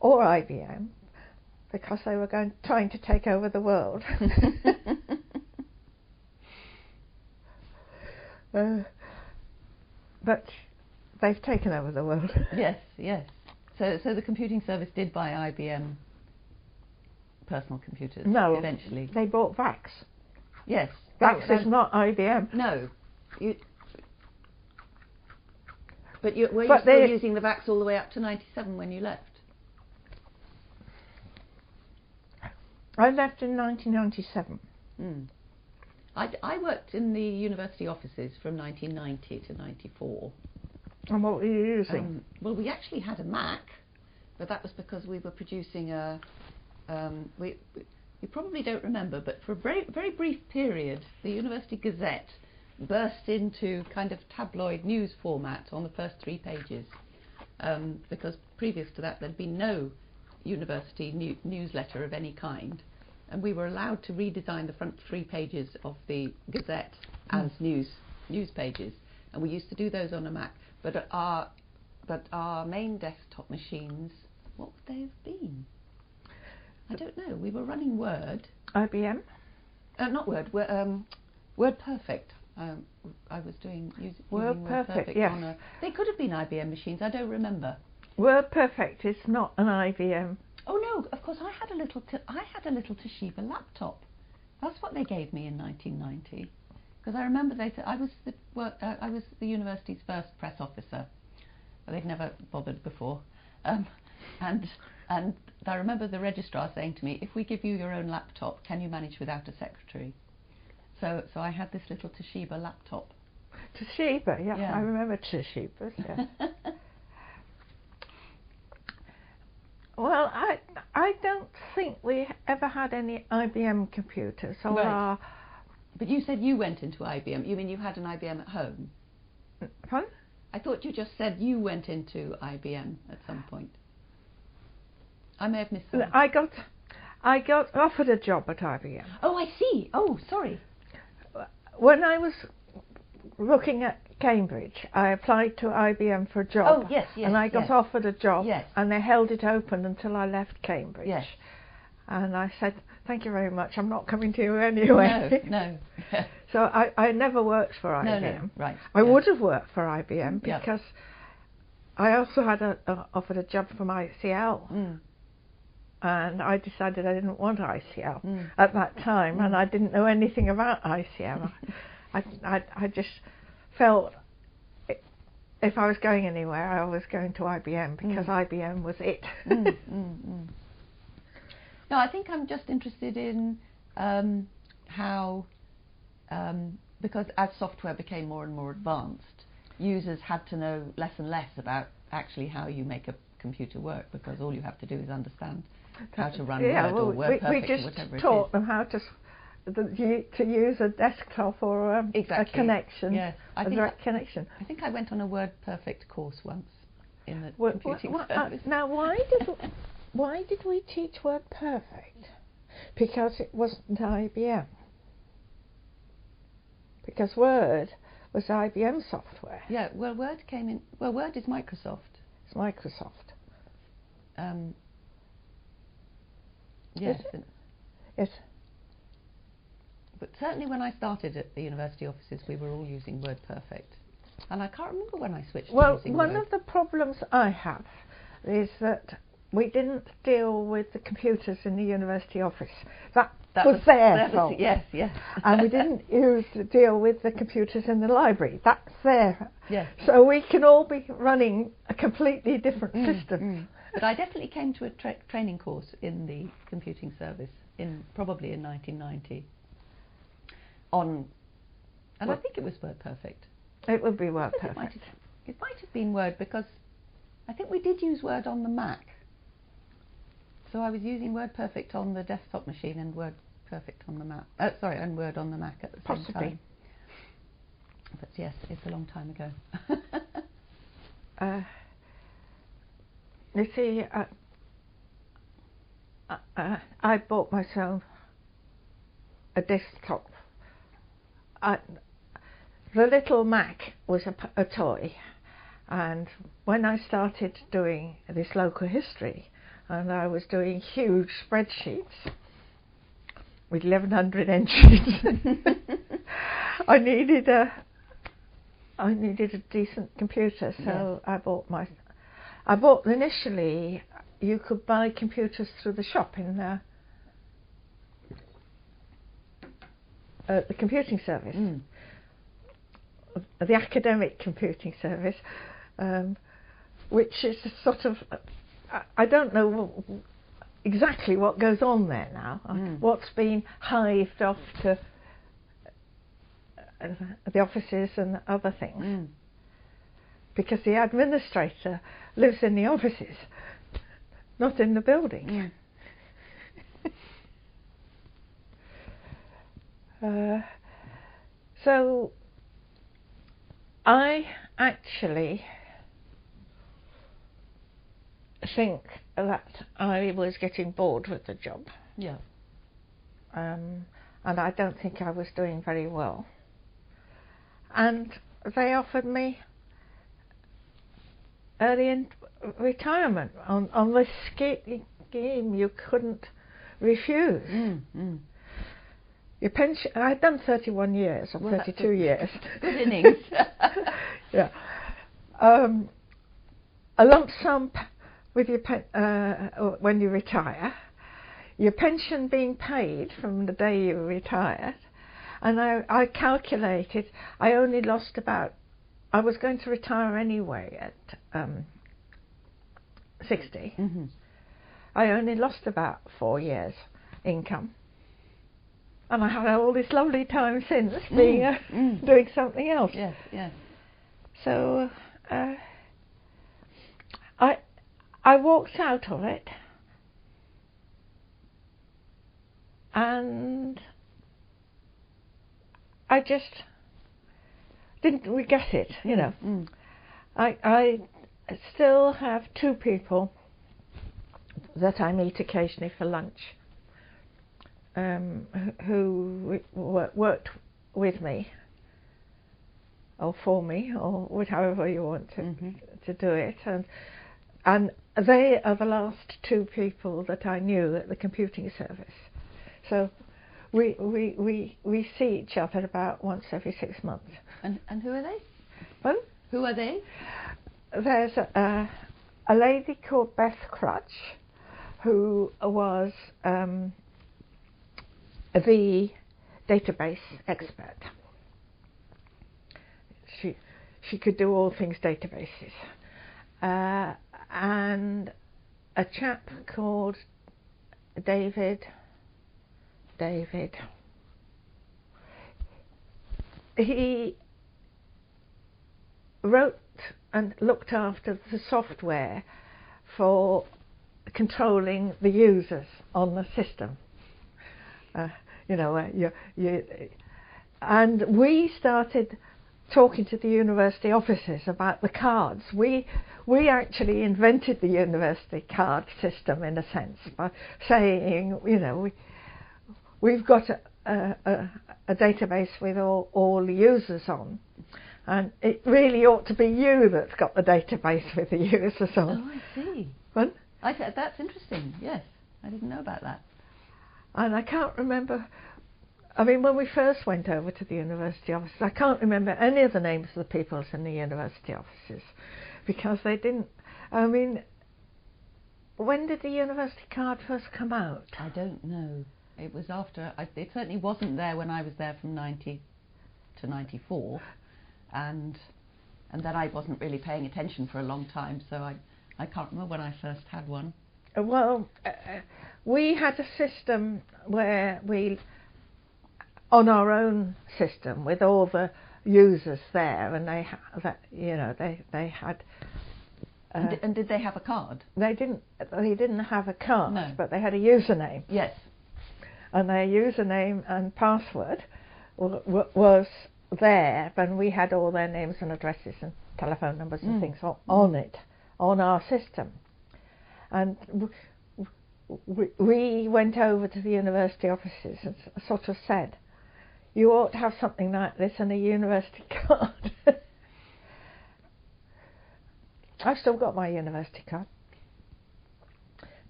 or IBM because they were going trying to take over the world. uh, but they've taken over the world. yes, yes. So, so the computing service did buy IBM personal computers. No, eventually they bought VAX. Yes, VAX is not IBM. No, you. But you, were you still using the VAX all the way up to '97 when you left? I left in 1997. Mm. I, I worked in the university offices from 1990 to 94. And what were you using? Um, well, we actually had a Mac, but that was because we were producing a. Um, we, we, you probably don't remember, but for a very, very brief period, the University Gazette burst into kind of tabloid news format on the first three pages. Um, because previous to that, there'd been no university new, newsletter of any kind. And we were allowed to redesign the front three pages of the Gazette as news news pages, and we used to do those on a Mac. But our but our main desktop machines, what would they have been? I don't know. We were running Word, IBM? uh, not Word, Word, um, Word Perfect. Um, I was doing use, Word using Perfect, Word Perfect yes. on a. They could have been IBM machines. I don't remember. Word Perfect is not an IBM. Oh no! Of course, I had a little. T- I had a little Toshiba laptop. That's what they gave me in 1990. Because I remember they said I was the work, uh, I was the university's first press officer. But they'd never bothered before. Um, and and I remember the registrar saying to me, "If we give you your own laptop, can you manage without a secretary?" So so I had this little Toshiba laptop. Toshiba, yeah, Yeah. I remember Toshiba. yeah. well, I I don't think we ever had any IBM computers. Or Right. but you said you went into IBM. You mean you had an IBM at home? pardon? I thought you just said you went into IBM at some point. I may have missed that. I got I got offered a job at IBM Oh, I see. Oh, sorry. when I was looking at Cambridge. I applied to IBM for a job. Oh, yes, yes, And I got yes. offered a job. Yes. And they held it open until I left Cambridge. Yes. And I said, "Thank you very much. I'm not coming to you anyway." No, no. So I, I never worked for IBM. no, no. Right. I yeah. would have worked for IBM Yeah. because I also had a, a, offered a job from ICL, Mm, and I decided I didn't want ICL mm. at that time, and Mm. I didn't know anything about ICL. I, I, I just felt if I was going anywhere, I was going to IBM because Mm. IBM was it. mm, mm, mm. No, I think I'm just interested in um, how, um, because as software became more and more advanced, users had to know less and less about actually how you make a computer work because all you have to do is understand how to run yeah, Word well, or we, WordPerfect we or just whatever it taught is. them how to the, to use a desktop or um, Exactly. a connection, Yes, I a think direct connection. I think I went on a WordPerfect course once in the Well, computing uh, now, why did why did we teach Word Perfect? Because it wasn't IBM. Because Word was IBM software. Yeah, well, Word came in. Well, Word is Microsoft. It's Microsoft. Um, yes? Yes. But certainly when I started at the university offices, we were all using WordPerfect, and I can't remember when I switched Well, one Word. of the problems I have is that we didn't deal with the computers in the university office. That, That was, their that was- yes, yes. and we didn't use deal with the computers in the library. That's their. Yes. So we can all be running a completely different Mm, system. mm. But I definitely came to a tra- training course in the computing service in probably in 1990 on, and I think it was WordPerfect. It would be Word But It might, Perfect. have, it might have been Word because I think we did use Word on the Mac. So I was using WordPerfect on the desktop machine and WordPerfect on the Mac. Uh, sorry, and Word on the Mac at the same Possibly. time. But yes, it's a long time ago. Uh, you see, uh, uh, uh, I bought myself a desktop. I, the little Mac was a toy, and when I started doing this local history, and I was doing huge spreadsheets with 1100 entries. I needed a I needed a decent computer, so I bought my. I bought initially. You could buy computers through the shop in the, uh, the computing service, Mm. the academic computing service, um, which is a sort of. I, I don't know exactly what goes on there now. Mm. What's been hived off to uh, the offices and other things Mm. because the administrator lives in the offices, not in the building. Mm. Uh, so I actually think that I was getting bored with the job, Yeah. um, and I don't think I was doing very well. And they offered me early in retirement on, on this sch- scheme you couldn't refuse. Mm. Mm. Your pension. I'd done 31 years or Well, 32 years. Good innings. yeah. Um, a lump sum with your pen, uh, when you retire, your pension being paid from the day you retired, and I, I calculated I only lost about. I was going to retire anyway at um, 60. hmm I only lost about four years income. And I have had all this lovely time since being uh, mm. doing something else. Yes. Yes. So uh, I I walked out of it, and I just didn't regret it. You know, Mm. I I still have two people that I meet occasionally for lunch, um, who wo- worked with me or for me or however you want to Mhm. to do it and and they are the last two people that I knew at the computing service so we we we, we see each other about once every six months And and who are they? well Who are they? there's a, a lady called Beth Crutch who was um, the database expert. She she could do all things databases, uh, and a chap called David. David. He wrote and looked after the software for controlling the users on the system. Uh, you know, uh, you, you, and we started talking to the university offices about the cards. We we actually invented the university card system in a sense by saying, you know, we we've got a, a, a, a database with all, all the users on. And it really ought to be you that's got the database with the users on. Oh. I see. But- I th- that's interesting. Yes, I didn't know about that. And I can't remember. I mean, when we first went over to the university offices, I can't remember any of the names of the people in the university offices because they didn't. I mean, when did the university card first come out? I don't know. It was after. I, it certainly wasn't there when I was there from ninety to ninety four, and and then I wasn't really paying attention for a long time, so I I can't remember when I first had one. Well, uh, we had a system where we, on our own system, with all the users there, and they, ha- that you know, they they had. Uh, and did they have a card? they didn't. They didn't have a card, No. but they had a username, Yes. and their username and password w- w- was there, and we had all their names and addresses and telephone numbers and Mm. things on, on it, on our system. And we, we went over to the university offices and sort of said, "You ought to have something like this and a university card." I've still got my university card.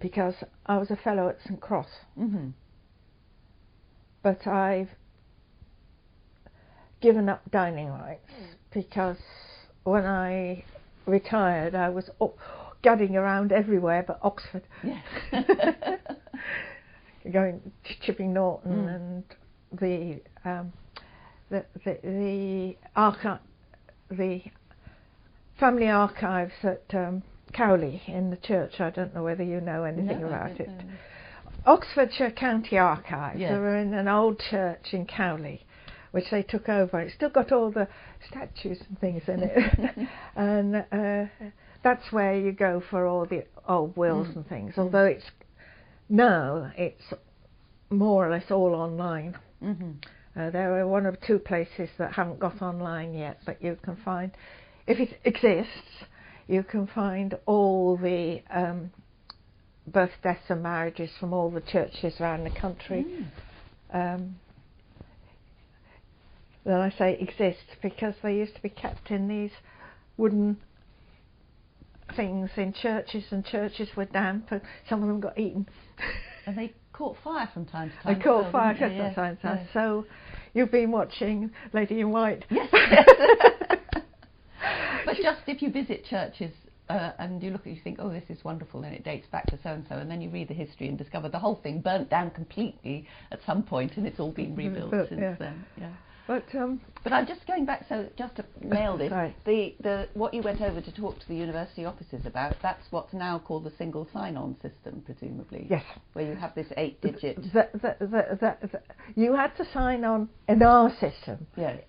because I was a fellow at St Cross, hmm but I've given up dining rights because when I retired, I was gadding around everywhere but Oxford, Yes. going to Chipping Norton Mm. and the um, the the, the archi- the family archives at um, Cowley in the church. I don't know whether you know anything No, about it. know. Oxfordshire County Archives Yes. are in an old church in Cowley, which they took over. It's still got all the statues and things in it, and uh, that's where you go for all the old wills Mm. and things. Mm. Although it's now it's more or less all online. Mhm. Uh, there are one or two places that haven't got online yet, but you can find, if it exists, you can find all the um, birth, deaths, and marriages from all the churches around the country. Mm. Um, then I say exist because they used to be kept in these wooden things in churches, and churches were damp, and some of them got eaten. And they caught fire from time to time. as caught well, fire didn't they? Christmas Yes, time. So you've been watching Lady in White. Yes. but just if you visit churches uh, and you look at it, you think, oh, this is wonderful, and it dates back to so and so, and then you read the history and discover the whole thing burnt down completely at some point, and it's all been rebuilt Rebuilt, since yeah. then. Yeah. But um, But I'm just going back, so just to nail this, the, the what you went over to talk to the university offices about, that's what's now called the single sign-on system, presumably. yes, Where you have this eight-digit. the, the, the, the, the, you had to sign on in our system Yes.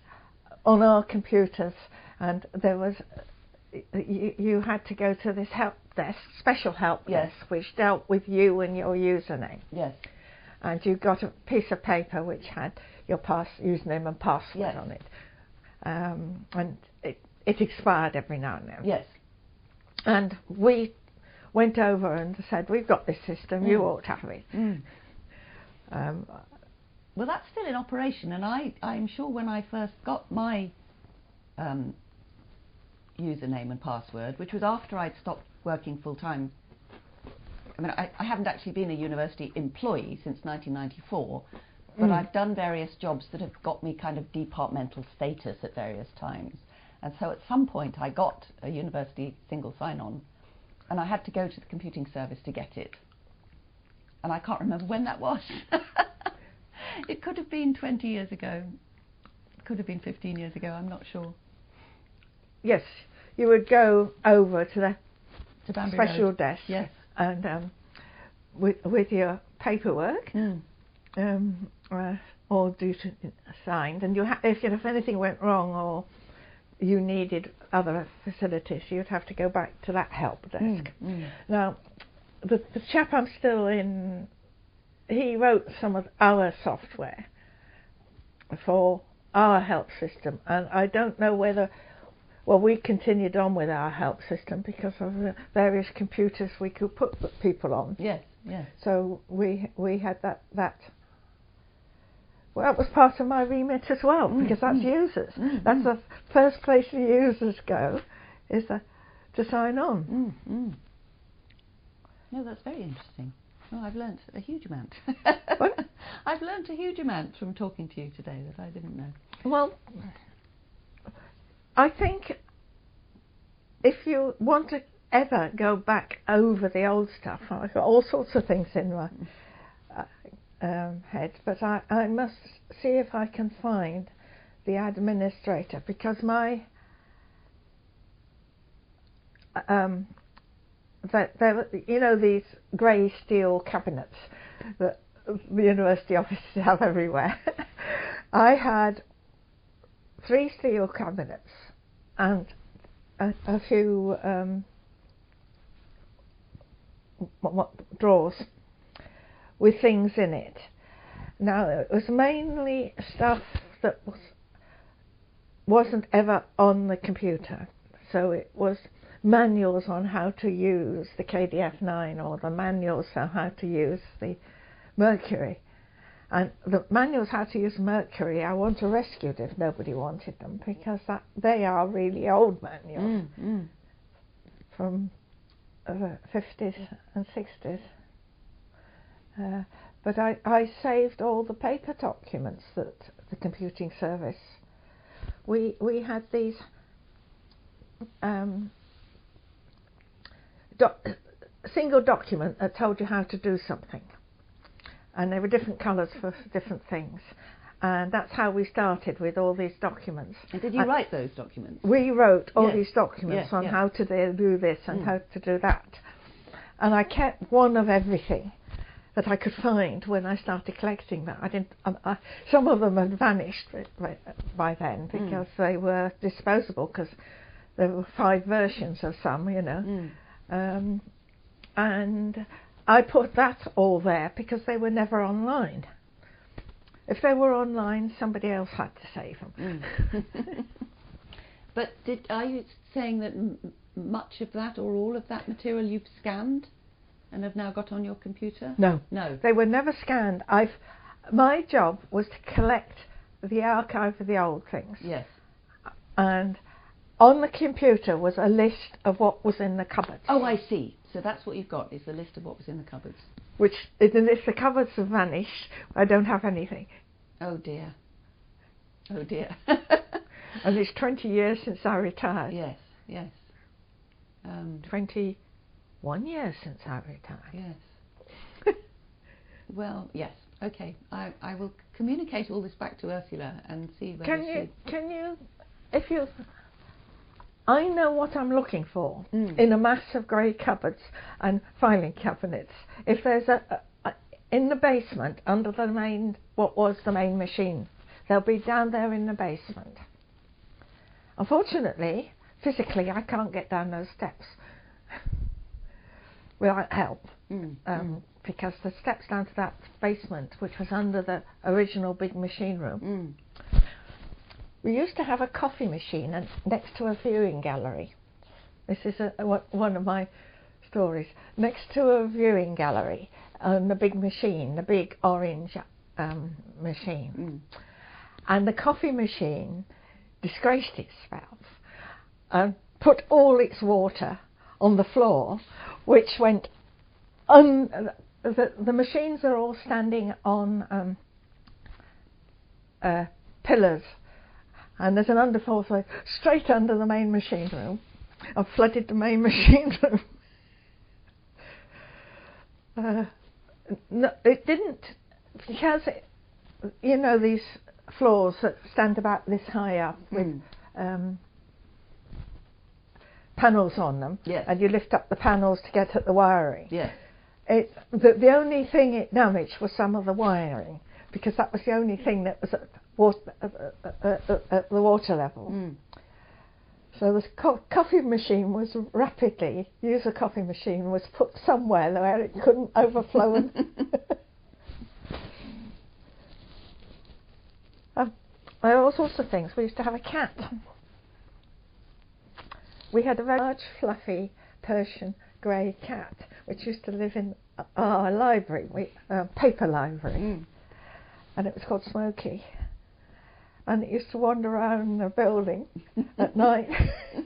on our computers, and there was you, you had to go to this help desk, special help Yes. desk, which dealt with you and your username. Yes. and you got a piece of paper which had your pass username and password Yes. on it, um, and it, it expired every now and then. Yes. And we went over and said, "We've got this system. You Mm. ought to have it." Mm. Um, Well, that's still in operation, and I, I'm sure when I first got my um, username and password, which was after I'd stopped working full time. I mean, I, I haven't actually been a university employee since 1994, but Mm. I've done various jobs that have got me kind of departmental status at various times. And so at some point I got a university single sign-on, and I had to go to the computing service to get it. And I can't remember when that was. it could have been 20 years ago. It could have been 15 years ago. I'm not sure. yes, you would go over to the To Banbury special Road. desk Yes. and um, with with your paperwork, Mm. um, uh, all due to signed, and you ha- if, you know, if anything went wrong or you needed other facilities, you'd have to go back to that help desk. Mm. Mm. Now, the, the chap I'm still in, he wrote some of our software for our help system, and I don't know whether. Well, we continued on with our help system because of the various computers we could put people on. Yes. Yes. So we we had that that. Well, that was part of my remit as well Mm, because that's mm. users. Mm, That's the first place the users go, is the, to sign on. Mm. No, that's very interesting. Well, I've learnt a huge amount. I've learnt a huge amount from talking to you today that I didn't know. Well, I think if you want to ever go back over the old stuff, I've got all sorts of things in my uh, um, head, but I, I must see if I can find the administrator because my um, that there, you know, these grey steel cabinets that the university offices have everywhere. I had three steel cabinets and a, a few um, drawers with things in it. Now it was mainly stuff that was wasn't ever on the computer, so it was manuals on how to use the KDF9 or the manuals on how to use the Mercury. And the manuals how to use Mercury, I want to rescue if nobody wanted them because that, they are really old manuals Mm, mm. from the 50s and 60s. Uh, but I, I saved all the paper documents that the computing service. We we had these um, doc, single document that told you how to do something, and there were different colours for different things, and that's how we started with all these documents. And did you And write those documents? We wrote all Yes. these documents Yes, on yeah. how to do do this and Mm. how to do that, and I kept one of everything that I could find when I started collecting that. I didn't. Um, I, some of them had vanished by, by then Mm. because they were disposable because there were five versions of some, you know. Mm. Um, and I put that all there because they were never online. If they were online, somebody else had to save them. Mm. but did are you saying that m- much of that or all of that material you've scanned and have now got on your computer? No, No. they were never scanned. I've my job was to collect the archive of the old things, Yes. and on the computer was a list of what was in the cupboards. Oh, I see. So that's what you've got is the list of what was in the cupboards. Which, if the cupboards have vanished, I don't have anything. Oh dear. Oh dear. And it's 20 years since I retired. yes. Yes. Um, 21 year since I retired. yes. well, yes. Okay. I, I will communicate all this back to Ursula and see whether Can you, she. can you, if you, I know what I'm looking for Mm. in a mass of grey cupboards and filing cabinets. If there's a, a, a, in the basement under the main, what was the main machine, they'll be down there in the basement. Unfortunately, physically, I can't get down those steps without help. Mm, Um, because the steps down to that basement, which was under the original big machine room, mm, we used to have a coffee machine and next to a viewing gallery. This is a, a, one- one of my stories. Next to a viewing gallery and the big machine, the big orange um, machine. mm, And the coffee machine disgraced itself and put all its water on the floor, which went un. The, the machines are all standing on um, uh, pillars, and there's an underfloor so straight under the main machine room. I've flooded the main machine room. Uh, no, it didn't because it, you know these floors that stand about this high up with mm. um, panels on them, Yes. and you lift up the panels to get at the wiring. Yes. It, the, the only thing it damaged was some of the wiring because that was the only thing that was at, water, at, the water level. Mm. So the co- coffee machine was rapidly, use a coffee machine was put somewhere where it couldn't overflow. And um, there were all sorts of things. We used to have a cat. We had a very large, fluffy Persian grey cat, which used to live in our library, we, uh, paper library, Mm. and it was called Smokey. And it used to wander around the building at night.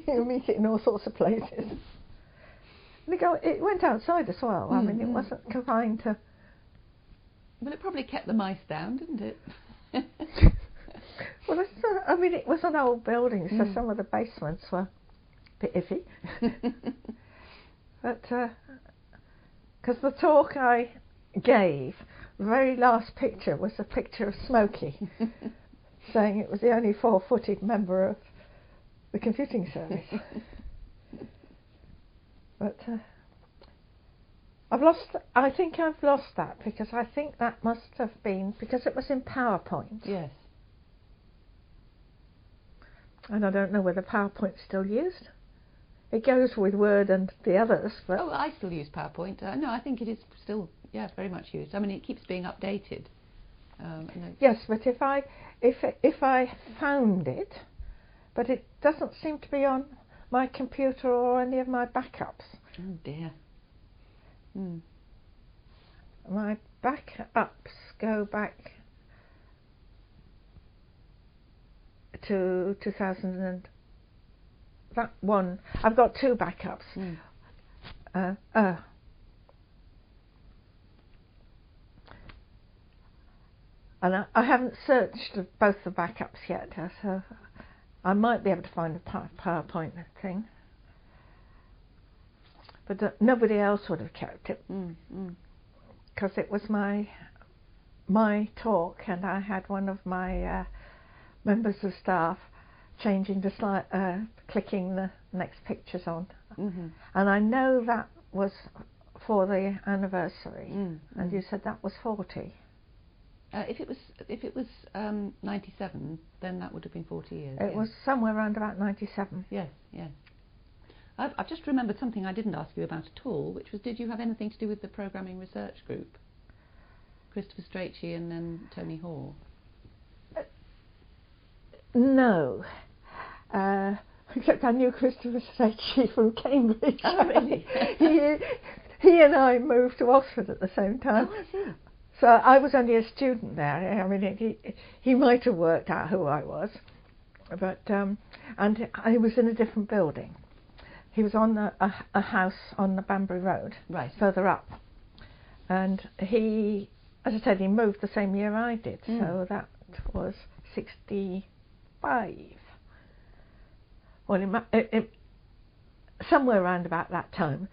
you meet it in all sorts of places. And it, go, it went outside as well. I mean, it Mm, mm. wasn't confined to. Well, it probably kept the mice down, didn't it? Well, it's, uh, I mean, it was an old building, so Mm. some of the basements were bit iffy. But because the talk I gave, the very last picture was a picture of Smokey, saying it was the only four-footed member of the computing service. but uh, I've lost. I think I've lost that because I think that must have been because it was in PowerPoint, yes. and I don't know whether PowerPoint's still used. It goes with Word and the others, but Oh, I still use PowerPoint. Uh, no, I think it is still, yeah, very much used. I mean, it keeps being updated. Um, Yes, but if I if if I found it, but it doesn't seem to be on my computer or any of my backups. Oh dear. Mm. My backups go back to 2000 and that one. I've got two backups. Mm. Uh, uh, And I, I haven't searched both the backups yet, uh, so I might be able to find a PowerPoint thing. But uh, nobody else would have kept it Mm, mm. because it was my my talk, and I had one of my uh, members of staff changing the slide, uh, clicking the next pictures on, Mhm. and I know that was for the anniversary, Mm, and mm. you said that was forty. Uh, if it was if it was um, 97, then that would have been 40 years. It yes. was somewhere around about ninety-seven. Yes, yes. I've, I've just remembered something I didn't ask you about at all, which was did you have anything to do with the programming research group? Christopher Strachey and then Tony Hoare. No. Uh, except I knew Christopher Strachey from Cambridge. Oh, really? he, he and I moved to Oxford at the same time. Oh, I see. So I was only a student there. I mean, he he might have worked out who I was, but um, and I was in a different building. He was on a, a, a house on the Banbury Road, Right. further up, and he, as I said, he moved the same year I did. Mm. So that was sixty-five. Well, it, it, somewhere around about that time,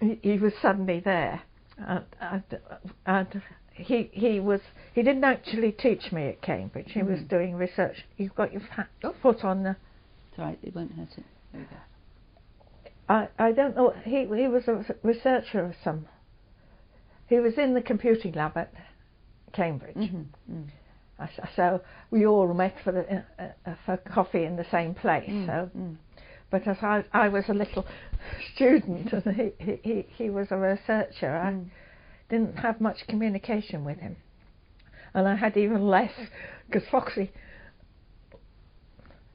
he, he was suddenly there, and, and, and he he was he didn't actually teach me at Cambridge. He was Mhm. doing research. You've got your fa- Oh. foot on the. It's all right, it won't hurt it. There we go. I I don't know. He he was a researcher of some. He was in the computing lab at Cambridge. Mhm, mm. So we all met for the uh, uh, for coffee in the same place. Mm, So, mm. but as I I was a little student and he he he, he was a researcher, I Mm. didn't have much communication with him, and I had even less because Foxy.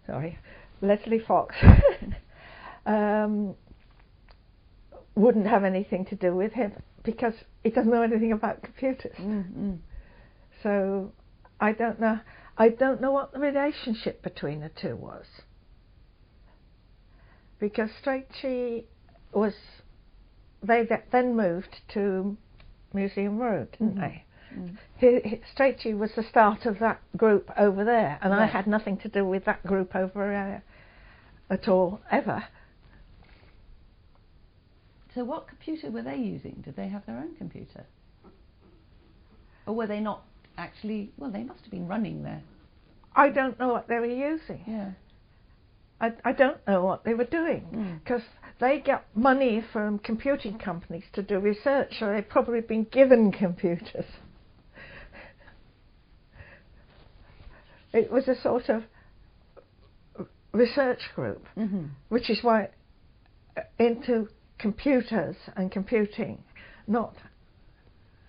Sorry, Leslie Fox. um, wouldn't have anything to do with him because he doesn't know anything about computers. Mm, mm. So I don't know. I don't know what the relationship between the two was. Because Strachey was, they then moved to Museum Road, didn't Mhm. they? Mm. He, he, Strachey was the start of that group over there, and I had nothing to do with that group over there at all ever. So what computer were they using? Did they have their own computer? Or were they not actually, well, they must have been running there. I don't know what they were using. Yeah. I, I don't know what they were doing. Mm. because they get money from computing companies to do research, so they've probably been given computers. It was a sort of research group, Mm-hmm. which is why uh, into computers and computing, not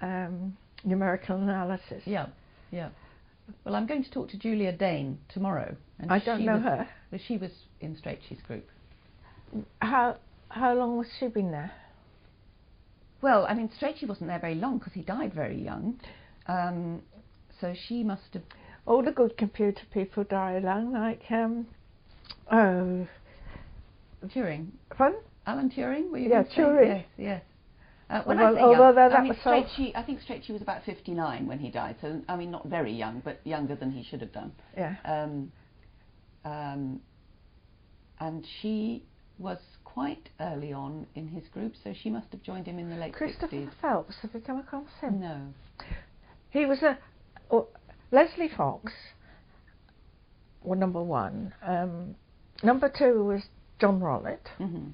um, numerical analysis. Yeah, yeah. Well, I'm going to talk to Julia Dane tomorrow. And I don't know was, her. Well, she was in Strachey's group. How how long was she been there? Well, I mean, Strachey wasn't there very long because he died very young. Um, so she must have. All the good computer people die young, like um, oh, Turing. fun. Alan Turing? Were you Yeah? Turing. Yes, yes. Uh, when Although- I say although young, that- I mean, was so- I think Strachey was about 59 when he died. So, I mean, not very young, but younger than he should have done. Yeah. Um, um, and she was quite early on in his group, so she must have joined him in the late Christopher 60s. Phelps, have you come across him? No. He was a oh, Leslie Fox. Well, number one. Um, number two was John Rollett. hmm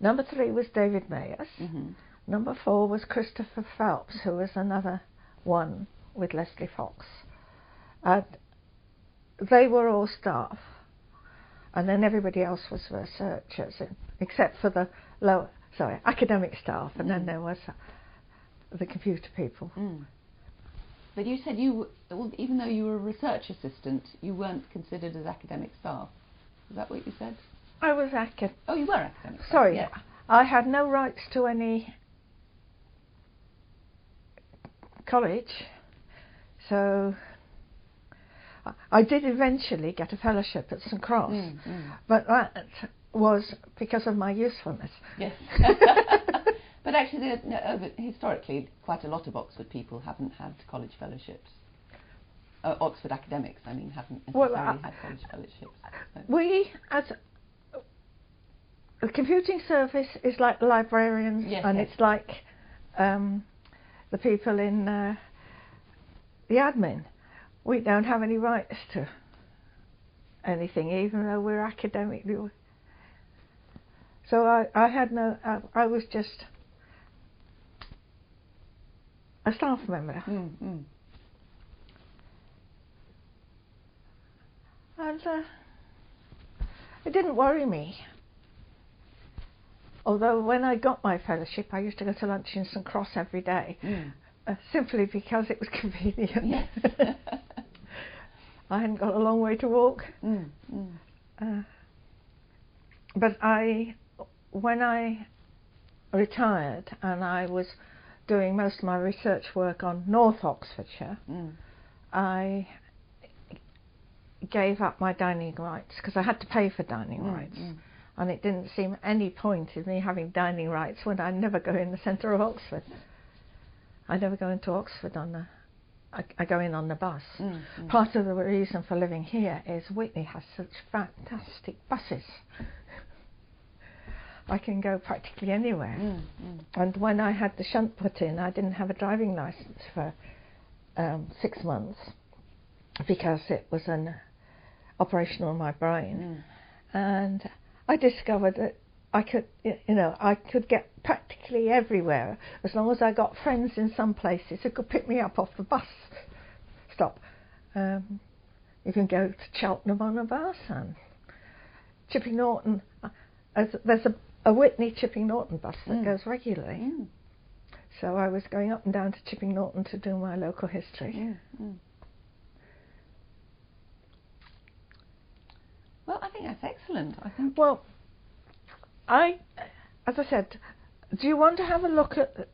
Number three was David Mayers. hmm Number four was Christopher Phelps, who was another one with Leslie Fox. And they were all staff, and then everybody else was researchers, except for the lower, sorry, academic staff, and then Mm. there was the computer people. Mm. But you said you, even though you were a research assistant, you weren't considered as academic staff. Is that what you said? I was acad. Oh, you were academic. Sorry, yes. I had no rights to any college, so I- did eventually get a fellowship at St Cross, Mm, mm. but that was because of my usefulness. Yes. but actually, historically, quite a lot of Oxford people haven't had college fellowships. Uh, Oxford academics, I mean, haven't Well, necessarily had college fellowships. So. We, as the computing service, is like the librarians, Yes, and yes. it's like um, the people in uh, the admin. We don't have any rights to anything, even though we're academically. So I, I had no. I, I was just a staff member, Mm, mm. and uh, it didn't worry me. Although when I got my fellowship, I used to go to lunch in St Cross every day, Mm. uh, simply because it was convenient. Yes. I hadn't got a long way to walk. mm, mm. Uh, but I, when I retired and I was doing most of my research work on North Oxfordshire, Mm. I gave up my dining rights because I had to pay for dining Mm, rights. And it didn't seem any point in me having dining rights when I never go in the centre of Oxford. I never go into Oxford on the. I, I go in on the bus. Mm, mm. Part of the reason for living here is Witney has such fantastic buses. I can go practically anywhere. Mm, mm. And when I had the shunt put in, I didn't have a driving license for um, six months because it was an operation on my brain. Mm. And I discovered that I could, you know, I could get practically everywhere as long as I got friends in some places who could pick me up off the bus stop. Um, you can go to Cheltenham on a bus and Chipping Norton. uh, as- There's a, a Witney Chipping Norton bus that Mm. goes regularly. Mm, So I was going up and down to Chipping Norton to do my local history. mm, mm. Well, I think that's excellent. I think. Well, I, as I said, do you want to have a look at